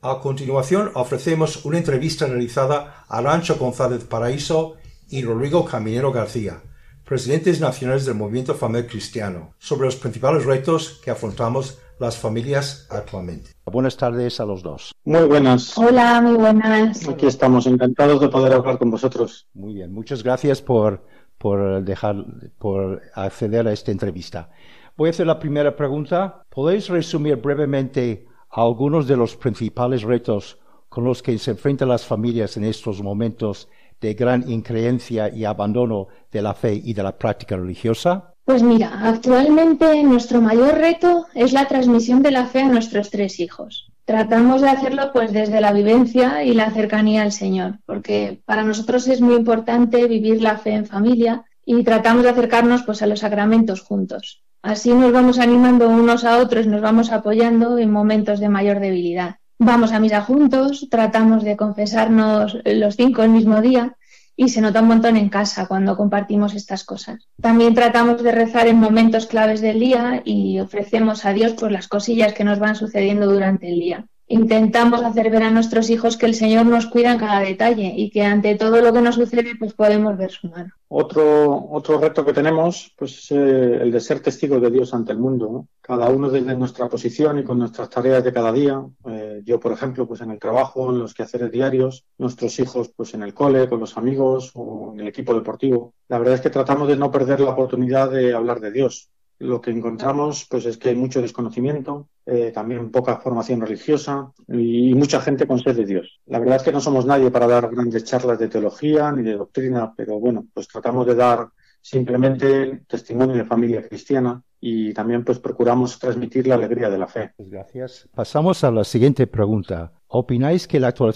[SPEAKER 2] A continuación ofrecemos una entrevista realizada a ancho González Paraíso y Rodrigo Caminero García, presidentes nacionales del Movimiento Familiar Cristiano, sobre los principales retos que afrontamos las familias actualmente.
[SPEAKER 5] Buenas tardes a los dos.
[SPEAKER 6] Muy buenas.
[SPEAKER 7] Hola, muy buenas.
[SPEAKER 6] Aquí estamos, encantados de poder hablar con vosotros.
[SPEAKER 5] Muy bien, muchas gracias por, por dejar, por acceder a esta entrevista. Voy a hacer la primera pregunta. ¿Podéis resumir brevemente algunos de los principales retos con los que se enfrentan las familias en estos momentos de gran increencia y abandono de la fe y de la práctica religiosa?
[SPEAKER 7] Pues mira, actualmente nuestro mayor reto es la transmisión de la fe a nuestros tres hijos. Tratamos de hacerlo pues desde la vivencia y la cercanía al Señor, porque para nosotros es muy importante vivir la fe en familia y tratamos de acercarnos pues a los sacramentos juntos. Así nos vamos animando unos a otros, nos vamos apoyando en momentos de mayor debilidad. Vamos a misa juntos, tratamos de confesarnos los cinco el mismo día y se nota un montón en casa cuando compartimos estas cosas. También tratamos de rezar en momentos claves del día y ofrecemos a Dios por las cosillas que nos van sucediendo durante el día intentamos hacer ver a nuestros hijos que el Señor nos cuida en cada detalle y que ante todo lo que nos sucede pues podemos ver su mano.
[SPEAKER 6] Otro, otro reto que tenemos pues eh, el de ser testigos de Dios ante el mundo, cada uno desde nuestra posición y con nuestras tareas de cada día. Eh, yo, por ejemplo, pues en el trabajo, en los quehaceres diarios, nuestros hijos pues en el cole, con los amigos o en el equipo deportivo. La verdad es que tratamos de no perder la oportunidad de hablar de Dios, lo que encontramos pues es que hay mucho desconocimiento, eh, también poca formación religiosa y, mucha gente con sed de Dios. La verdad es que no somos nadie para dar grandes charlas de teología ni de doctrina, pero bueno, pues tratamos de dar simplemente testimonio de familia cristiana y también pues procuramos transmitir la alegría de la fe. Pues
[SPEAKER 2] gracias. Pasamos a la siguiente pregunta. ¿Opináis que la actual,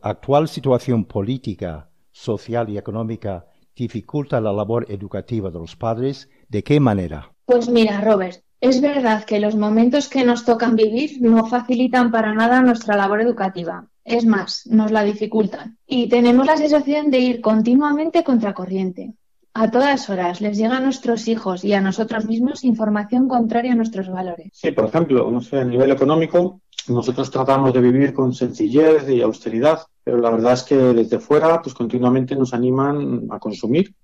[SPEAKER 2] actual situación política, social y económica dificulta la labor educativa de los padres? ¿De qué manera?
[SPEAKER 7] Pues mira, Robert, es verdad que los momentos que nos tocan vivir no facilitan para nada nuestra labor educativa. Es más, nos la dificultan. Y tenemos la sensación de ir continuamente contracorriente. A todas horas les llega a nuestros hijos y a nosotros mismos información contraria a nuestros valores.
[SPEAKER 6] Sí, por ejemplo, no sé, a nivel económico, nosotros tratamos de vivir con sencillez y austeridad, pero la verdad es que desde fuera, pues continuamente nos animan a consumir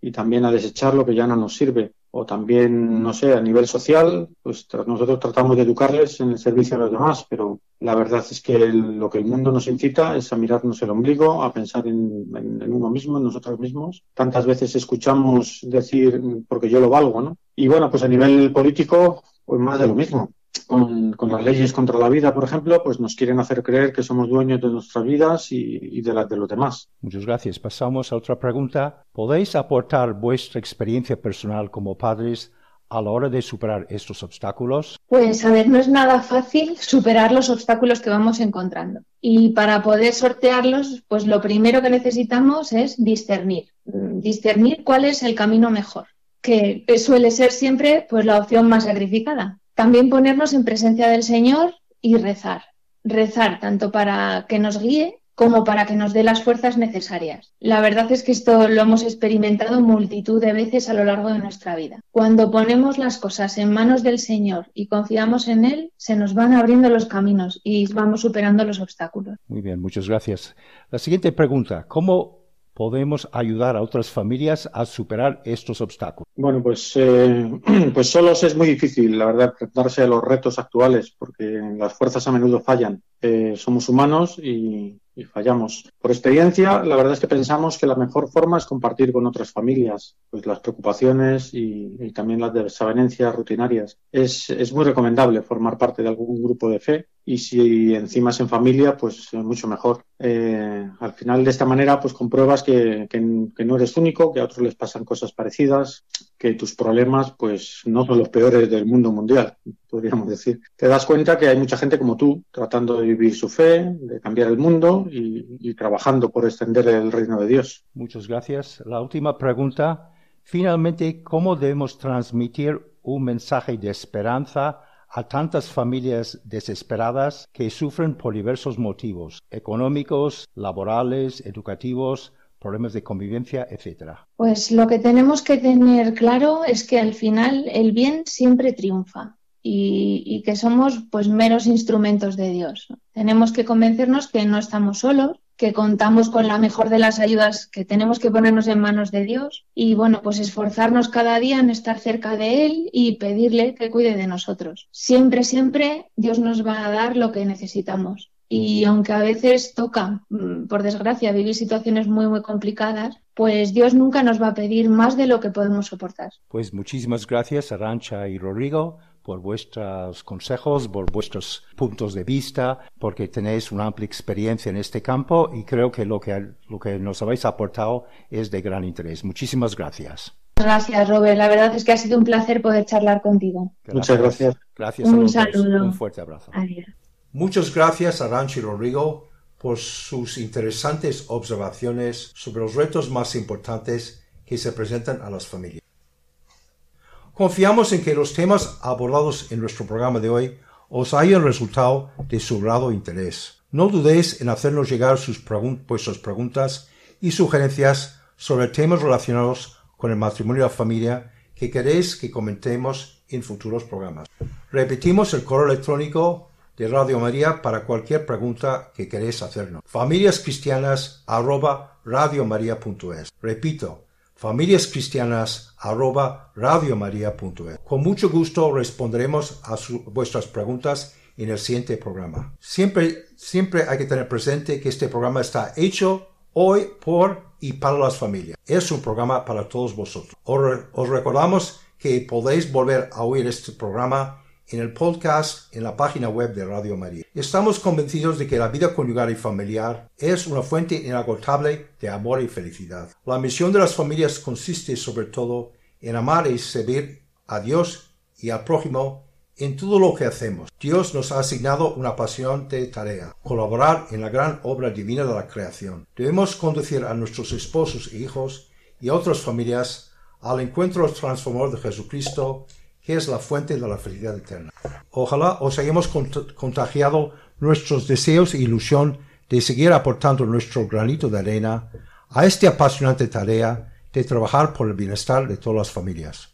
[SPEAKER 6] y también a desechar lo que ya no nos sirve. O también, no sé, a nivel social, pues nosotros tratamos de educarles en el servicio a los demás, pero la verdad es que lo que el mundo nos incita es a mirarnos el ombligo, a pensar en, en, en, uno mismo, en nosotros mismos. Tantas veces escuchamos decir, mm, porque yo lo valgo, ¿no? Y bueno, pues a nivel político, pues más de lo mismo con, las leyes contra la vida, por ejemplo, pues nos quieren hacer creer que somos dueños de nuestras vidas y, de las de los demás.
[SPEAKER 2] Muchas gracias. Pasamos a otra pregunta. ¿Podéis aportar vuestra experiencia personal como padres a la hora de superar estos obstáculos?
[SPEAKER 7] Pues a ver, no es nada fácil superar los obstáculos que vamos encontrando. Y para poder sortearlos, pues lo primero que necesitamos es discernir, mm, discernir cuál es el camino mejor, que suele ser siempre pues la opción más sacrificada, también ponernos en presencia del Señor y rezar. Rezar tanto para que nos guíe como para que nos dé las fuerzas necesarias. La verdad es que esto lo hemos experimentado multitud de veces a lo largo de nuestra vida. Cuando ponemos las cosas en manos del Señor y confiamos en Él, se nos van abriendo los caminos y vamos superando los obstáculos.
[SPEAKER 2] Muy bien, muchas gracias. La siguiente pregunta, ¿cómo podemos ayudar a otras familias a superar estos obstáculos?
[SPEAKER 6] Bueno, pues, eh, pues solos es muy difícil, la verdad, enfrentarse a los retos actuales, porque las fuerzas a menudo fallan. Eh, somos humanos y, y fallamos. Por experiencia, la verdad es que pensamos que la mejor forma es compartir con otras familias, pues las preocupaciones y, también las desavenencias rutinarias. Es, es, muy recomendable formar parte de algún grupo de fe y si encima es en familia, pues mucho mejor. Eh, al final, de esta manera, pues compruebas que, que no eres único, que a otros les pasan cosas parecidas que tus problemas pues no son los peores del mundo mundial, podríamos decir. Te das cuenta que hay mucha gente como tú tratando de vivir su fe, de cambiar el mundo y, y trabajando por extender el reino de Dios.
[SPEAKER 2] Muchas gracias. La última pregunta. Finalmente, ¿cómo debemos transmitir un mensaje de esperanza a tantas familias desesperadas que sufren por diversos motivos económicos, laborales, educativos, problemas de convivencia, etcétera?
[SPEAKER 7] Pues lo que tenemos que tener claro es que al final el bien siempre triunfa. Y, que somos pues meros instrumentos de Dios. Tenemos que convencernos que no estamos solos, que contamos con la mejor de las ayudas, que tenemos que ponernos en manos de Dios y bueno, pues esforzarnos cada día en estar cerca de Él y pedirle que cuide de nosotros. Siempre, siempre Dios nos va a dar lo que necesitamos y aunque a veces toca, mm, por desgracia, vivir situaciones muy, muy complicadas, pues Dios nunca nos va a pedir más de lo que podemos soportar.
[SPEAKER 2] Pues muchísimas gracias, Arancha y Rodrigo, por vuestros consejos, por vuestros puntos de vista, porque tenéis una amplia experiencia en este campo y creo que lo que, lo que nos habéis aportado es de gran interés. Muchísimas gracias.
[SPEAKER 7] Gracias, Robert. La verdad es que ha sido un placer poder charlar contigo.
[SPEAKER 6] Muchas gracias. Gracias.
[SPEAKER 7] un saludo. Un fuerte abrazo.
[SPEAKER 2] Adiós. Muchas gracias a y Rodrigo por sus interesantes observaciones sobre los retos más importantes que se presentan a las familias. Confiamos en que los temas abordados en nuestro programa de hoy os hayan resultado de su grado interés. No dudéis en hacernos llegar sus vuestras preguntas y sugerencias sobre temas relacionados con el matrimonio y la familia que queréis que comentemos en futuros programas. Repetimos el correo electrónico de Radio María para cualquier pregunta que queréis hacernos. familiascristianas@radiomaria.es. Repito, familiascristianas@radiomaria.es. Con mucho gusto responderemos a sus vuestras preguntas en el siguiente programa. Siempre siempre hay que tener presente que este programa está hecho hoy por y para las familias. Es un programa para todos vosotros. os recordamos que podéis volver a oír este programa en el podcast, en la página web de Radio María. Estamos convencidos de que la vida conyugal y familiar es una fuente inagotable de amor y felicidad. La misión de las familias consiste sobre todo en amar y servir a Dios y al prójimo en todo lo que hacemos. Dios nos ha asignado una apasionante tarea, colaborar en la gran obra divina de la creación. Debemos conducir a nuestros esposos e hijos y a otras familias al encuentro transformador de Jesucristo que es la fuente de la felicidad eterna. Ojalá os hayamos contagiado nuestros deseos e ilusión de seguir aportando nuestro granito de arena a esta apasionante tarea de trabajar por el bienestar de todas las familias.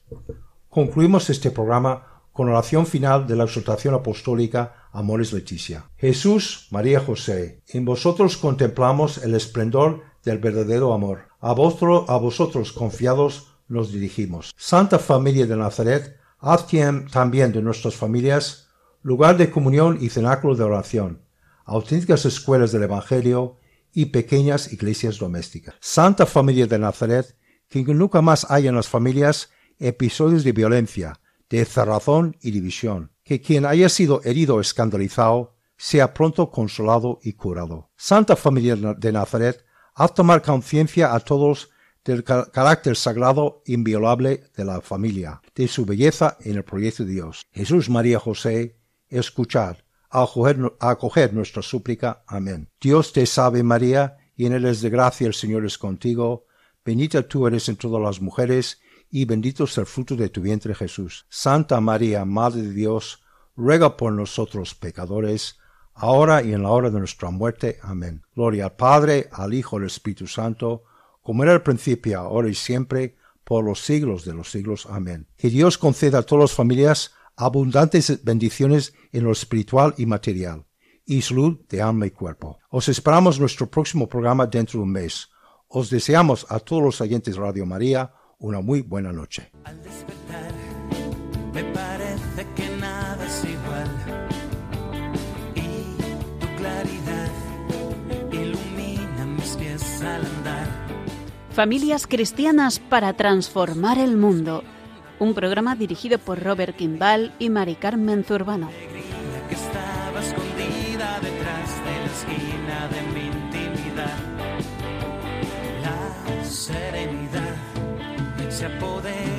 [SPEAKER 2] Concluimos este programa con oración final de la exhortación apostólica Amores Leticia. Jesús, María José, en vosotros contemplamos el esplendor del verdadero amor. A, vosotros, a vosotros confiados nos dirigimos. Santa Familia de Nazaret, Haz también de nuestras familias lugar de comunión y cenáculo de oración, auténticas escuelas del Evangelio y pequeñas iglesias domésticas. Santa Familia de Nazaret, que nunca más haya en las familias episodios de violencia, de cerrazón y división. Que quien haya sido herido o escandalizado sea pronto consolado y curado. Santa Familia de Nazaret, haz tomar conciencia a todos del carácter sagrado inviolable de la familia, de su belleza en el proyecto de Dios. Jesús, María, José, escuchad, acoger, nuestra súplica. Amén. Dios te salve María, llena eres de gracia, el Señor es contigo, bendita tú eres entre todas las mujeres, y bendito es el fruto de tu vientre Jesús. Santa María, Madre de Dios, ruega por nosotros pecadores, ahora y en la hora de nuestra muerte. Amén. Gloria al Padre, al Hijo, al Espíritu Santo, como era al principio, ahora y siempre, por los siglos de los siglos. Amén. Que Dios conceda a todas las familias abundantes bendiciones en lo espiritual y material, y salud de alma y cuerpo. Os esperamos nuestro próximo programa dentro de un mes. Os deseamos a todos los oyentes Radio María una muy buena noche. me parece que nada es igual.
[SPEAKER 8] Y claridad ilumina Familias Cristianas para Transformar el Mundo. Un programa dirigido por Robert Kimball y Mari Carmen Zurbano. se